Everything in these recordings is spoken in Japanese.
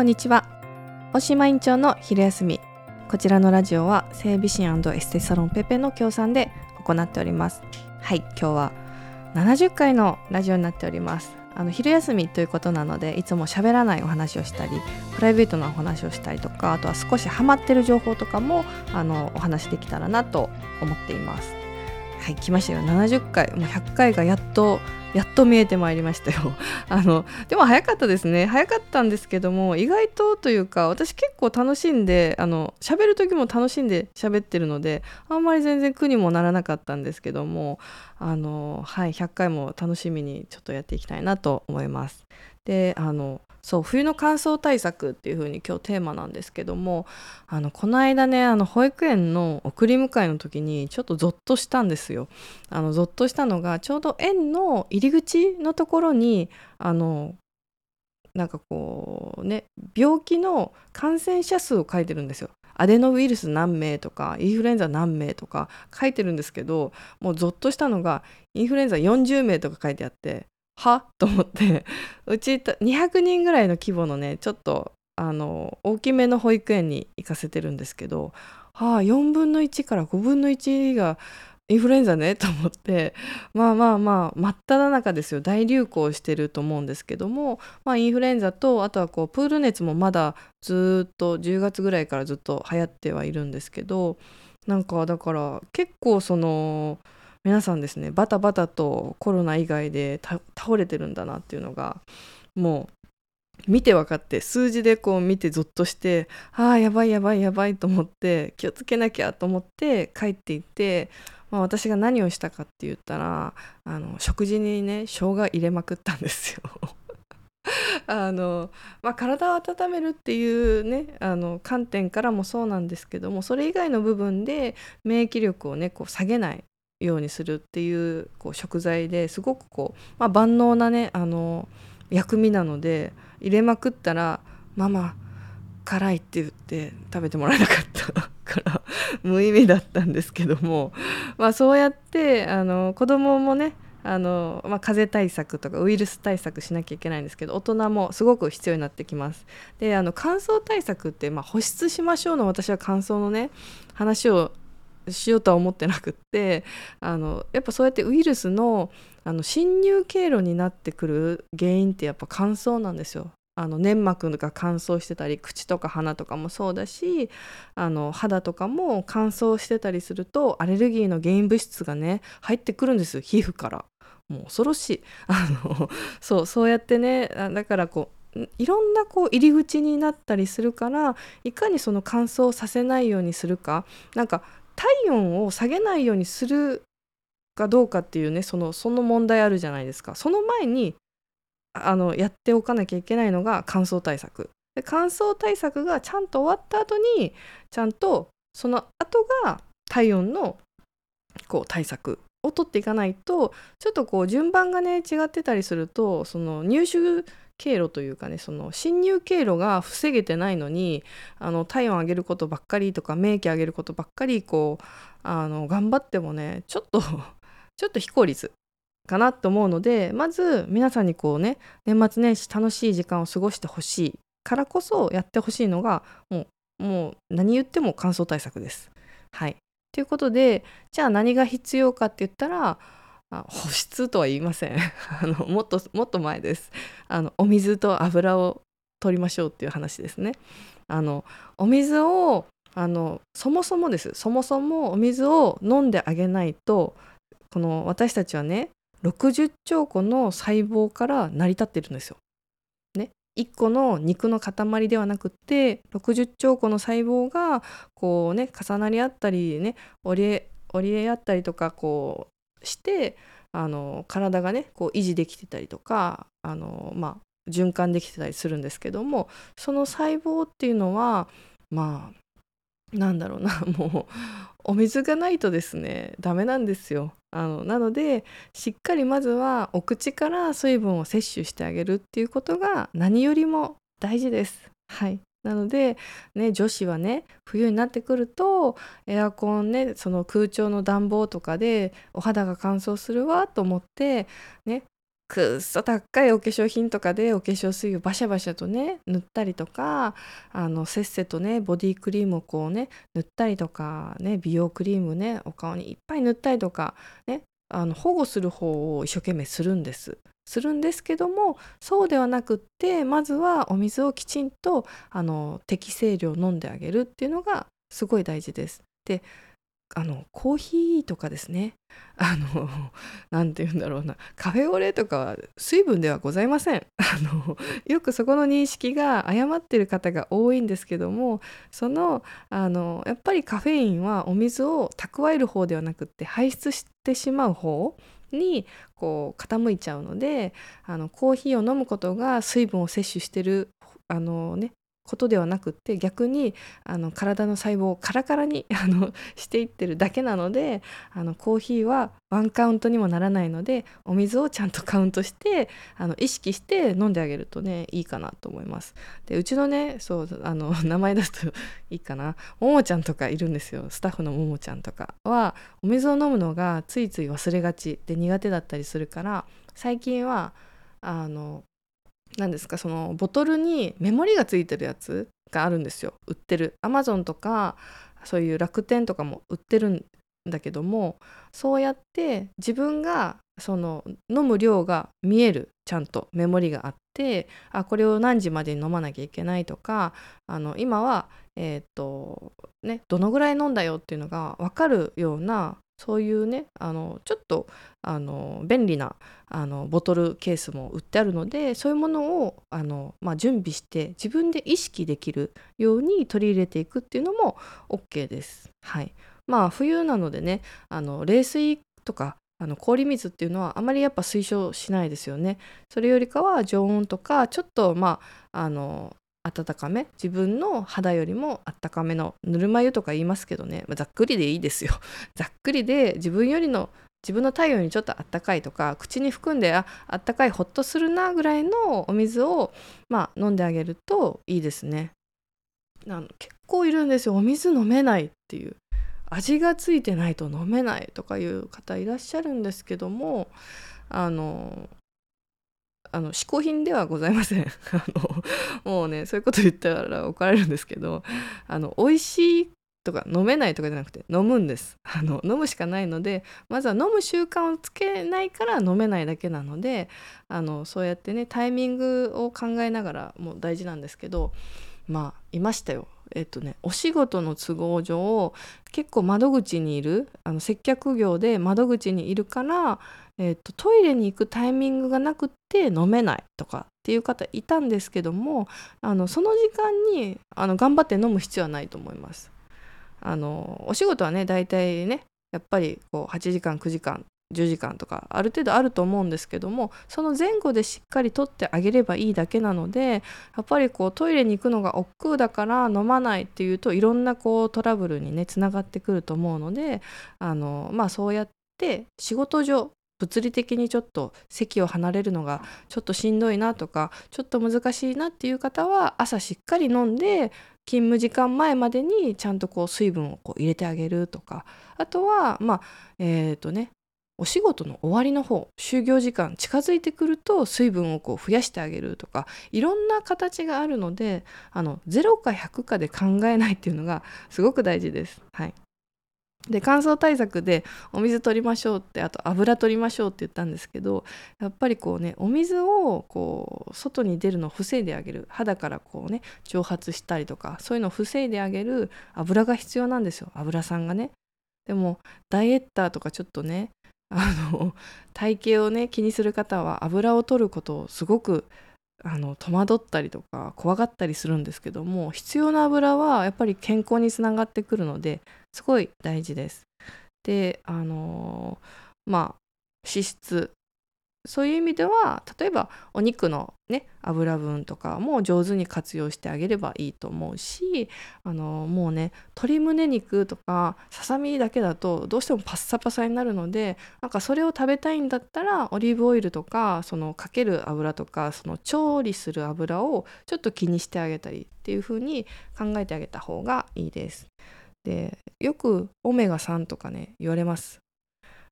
こんにちは。おしまいん町の昼休み。こちらのラジオは整備士エステサロンペペの協賛で行っております。はい今日は70回のラジオになっております。あの昼休みということなのでいつも喋らないお話をしたりプライベートなお話をしたりとかあとは少しハマってる情報とかもあのお話できたらなと思っています。はい来ましたよ。70回もう100回がやっとやっと見えてまいりましたよ。あのでも早かったですね。早かったんですけども意外とというか私結構楽しんであの喋る時も楽しんで喋ってるのであんまり全然苦にもならなかったんですけどもあのはい100回も楽しみにちょっとやっていきたいなと思います。であのそう冬の乾燥対策っていう風に今日テーマなんですけどもあのこの間ねあの保育園の送り迎えの時にちょっとゾッとしたんですよ。あのゾッとしたのがちょうど園の入り口のところにあのなんかこうね病気の感染者数を書いてるんですよ。アデノウイルス何名とかインフルエンザ何名とか書いてるんですけどもうゾッとしたのがインフルエンザ40名とか書いてあっては？と思って。うち200人ぐらいの規模のねちょっとあの大きめの保育園に行かせてるんですけどはあ4分の1から5分の1がインフルエンザね？と思って。まあまあまあ真っ只中ですよ。大流行してると思うんですけども、まあ、インフルエンザとあとはこうプール熱もまだずっと10月ぐらいからずっと流行ってはいるんですけどなんかだから結構その皆さんですねバタバタとコロナ以外で倒れてるんだなっていうのがもう見て分かって数字でこう見てゾッとしてああやばいやばいやばいと思って気をつけなきゃと思って帰っていって、まあ、私が何をしたかって言ったらあの食事にね生姜入れまくったんですよ。あのまあ、体を温めるっていうねあの観点からもそうなんですけどもそれ以外の部分で免疫力をねこう下げないようにするっていうこう食材ですごくこう、まあ、万能なねあの薬味なので入れまくったら「ママ辛い」って言って食べてもらえなかった から無意味だったんですけども、まあ、そうやってあの子供もねあの、まあ、風邪対策とかウイルス対策しなきゃいけないんですけど大人もすごく必要になってきます。であの乾燥対策って、まあ、保湿しましょうの私は乾燥のね話をしようとは思ってなくってあのやっぱそうやってウイルスのあの侵入経路になってくる原因ってやっぱ乾燥なんですよ。あの粘膜が乾燥してたり口とか鼻とかもそうだしあの肌とかも乾燥してたりするとアレルギーの原因物質がね入ってくるんですよ皮膚から。もう恐ろしい。あのそうそうやってねだからこういろんなこう入り口になったりするからいかにその乾燥させないようにするか。なんか体温を下げないようにするかどうかっていうねそのその問題あるじゃないですか。その前にあのやっておかなきゃいけないのが乾燥対策。で乾燥対策がちゃんと終わった後にちゃんとその後が体温のこう対策を取っていかないとちょっとこう順番がね違ってたりするとその入手経路というかねその侵入経路が防げてないのにあの体温上げることばっかりとか免疫上げることばっかりこうあの頑張ってもねちょっと ちょっと非効率かなと思うのでまず皆さんにこうね年末年始楽しい時間を過ごしてほしいからこそやってほしいのがもうもう何言っても乾燥対策です。はい、ということでじゃあ何が必要かって言ったらあ保湿とは言いません。あのもっともっと前です。あのお水と油を取りましょうっていう話ですね。あのお水をあのそもそもです。そもそもお水を飲んであげないとこの私たちはね60兆個の細胞から成り立ってるんですよ。ね、1個の肉の塊ではなくて60兆個の細胞がこうね重なり合ったりね折り折り合ったりとかこうしてあの体がねこう維持できてたりとかあの、まあ、循環できてたりするんですけどもその細胞っていうのはまあなんだろうな もうお水がないとですねダメなんですよ。あのなのでしっかりまずはお口から水分を摂取してあげるっていうことが何よりも大事です。はいなので、ね、女子はね冬になってくるとエアコンねその空調の暖房とかでお肌が乾燥するわと思って、ね、くっそ高いお化粧品とかでお化粧水をバシャバシャとね塗ったりとかあのせっせとねボディクリームをこうね塗ったりとかね美容クリームねお顔にいっぱい塗ったりとかねあの保護する方を一生懸命するんです。するんですけどもそうではなくってまずはお水をきちんとあの適正量飲んであげるっていうのがすごい大事です。であのコーヒーとかですね。あの何て言うんだろうな。カフェオレとかは水分ではございません。あのよくそこの認識が誤ってる方が多いんですけどもそのあのやっぱりカフェインはお水を蓄える方ではなくって排出してしまう方にこう傾いちゃうのであのコーヒーを飲むことが水分を摂取してるあのねことではなくって逆にあの体の細胞をカラカラに あのしていってるだけなのであのコーヒーはワンカウントにもならないのでお水をちゃんとカウントしてあの意識して飲んであげるとねいいかなと思います。でうちのねそうあの 名前出すといいかなももちゃんとかいるんですよスタッフのももちゃんとかはお水を飲むのがついつい忘れがちで苦手だったりするから最近はあの何ですかそのボトルにメモリがついてるやつがあるんですよ。売ってる。アマゾンとかそういう楽天とかも売ってるんだけどもそうやって自分がその飲む量が見える。ちゃんとメモリがあってあこれを何時までに飲まなきゃいけないとかあの今はえっ、とねどのぐらい飲んだよっていうのが分かるようなそういうねあのちょっとあの便利なあのボトルケースも売ってあるのでそういうものをあの、まあ、準備して自分で意識できるように取り入れていくっていうのも OK です。はい、まあ冬なのでねあの冷水とかあの氷水っていうのはあまりやっぱ推奨しないですよね。それよりかは常温とかちょっとまああの温かめ？自分の肌よりもあったかめのぬるま湯とか言いますけどね、まあ、ざっくりでいいですよ。ざっくりで自分よりの自分の体温にちょっとあったかいとか口に含んであったかいほっとするなぐらいのお水を、まあ、飲んであげるといいですね。結構いるんですよ。お水飲めないっていう。味がついてないと飲めないとかいう方いらっしゃるんですけどもあのあの嗜好品ではございません。あのもうねそういうこと言ったら怒られるんですけどあの美味しいとか飲めないとかじゃなくて飲むんです。あの飲むしかないのでまずは飲む習慣をつけないから飲めないだけなのであのそうやってねタイミングを考えながらも大事なんですけどまあいましたよ。えっとねお仕事の都合上結構窓口にいるあの接客業で窓口にいるからえーと、トイレに行くタイミングがなくって飲めないとかっていう方いたんですけどもあのその時間にあの頑張って飲む必要はないと思います。あのお仕事はね大体ねやっぱりこう8時間9時間10時間とかある程度あると思うんですけどもその前後でしっかりとってあげればいいだけなのでやっぱりこうトイレに行くのが億劫だから飲まないっていうといろんなこうトラブルにねつながってくると思うのであのまあそうやって仕事上物理的にちょっと席を離れるのがちょっとしんどいなとかちょっと難しいなっていう方は朝しっかり飲んで勤務時間前までにちゃんとこう水分をこう入れてあげるとかあとはまあえっ、ー、とねお仕事の終わりの方就業時間近づいてくると水分をこう増やしてあげるとかいろんな形があるのであの0か100かで考えないっていうのがすごく大事です。はい、で乾燥対策でお水取りましょうってあと油取りましょうって言ったんですけどやっぱりこうねお水をこう外に出るのを防いであげる肌からこうね蒸発したりとかそういうのを防いであげる油が必要なんですよ油さんがね。でもダイエッターとかちょっとねあの体型をね気にする方は油を取ることをすごくあの戸惑ったりとか怖がったりするんですけども必要な油はやっぱり健康につながってくるのですごい大事です。であのまあ脂質そういう意味では例えばお肉のね油分とかも上手に活用してあげればいいと思うしあのもうね鶏胸肉とかささみだけだとどうしてもパッサパサになるのでなんかそれを食べたいんだったらオリーブオイルとかそのかける油とかその調理する油をちょっと気にしてあげたりっていう風に考えてあげた方がいいです。でよくオメガ3とかね言われます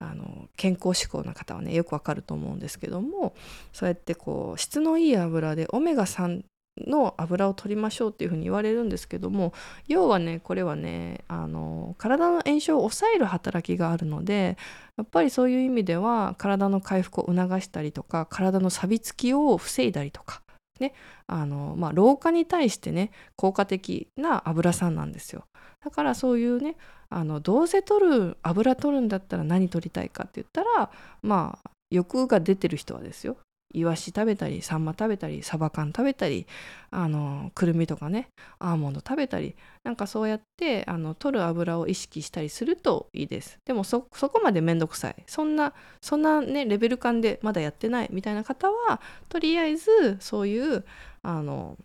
あの健康志向な方はねよくわかると思うんですけどもそうやってこう質のいい油でオメガ3の油を取りましょうっていうふうに言われるんですけども要はねこれはねあの体の炎症を抑える働きがあるのでやっぱりそういう意味では体の回復を促したりとか体の錆びつきを防いだりとかねあのまあ老化に対してね効果的な油酸なんですよ。だからそういうねあのどうせ取る油取るんだったら何取りたいかって言ったらまあ欲が出てる人はですよ。イワシ食べたりサンマ食べたりサバ缶食べたりあのくるみとかねアーモンド食べたりなんかそうやってあの取る油を意識したりするといいです。でもそこまでめんどくさい。そんなそんなねレベル感でまだやってないみたいな方はとりあえずそういうあの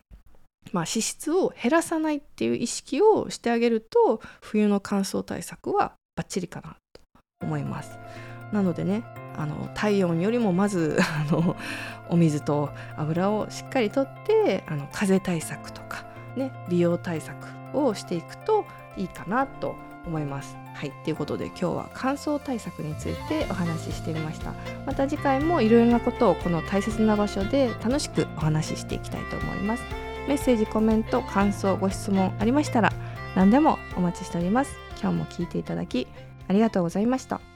まあ、脂質を減らさないっていう意識をしてあげると冬の乾燥対策はバッチリかなと思います。なのでねあの体温よりもまず あのお水と油をしっかりとってあの風邪対策とか、ね、美容対策をしていくといいかなと思います。はい、ということで今日は乾燥対策についてお話ししてみました。また次回もいろいろなことをこの大切な場所で楽しくお話ししていきたいと思います。メッセージ、コメント、感想、ご質問ありましたら何でもお待ちしております。今日も聞いていただきありがとうございました。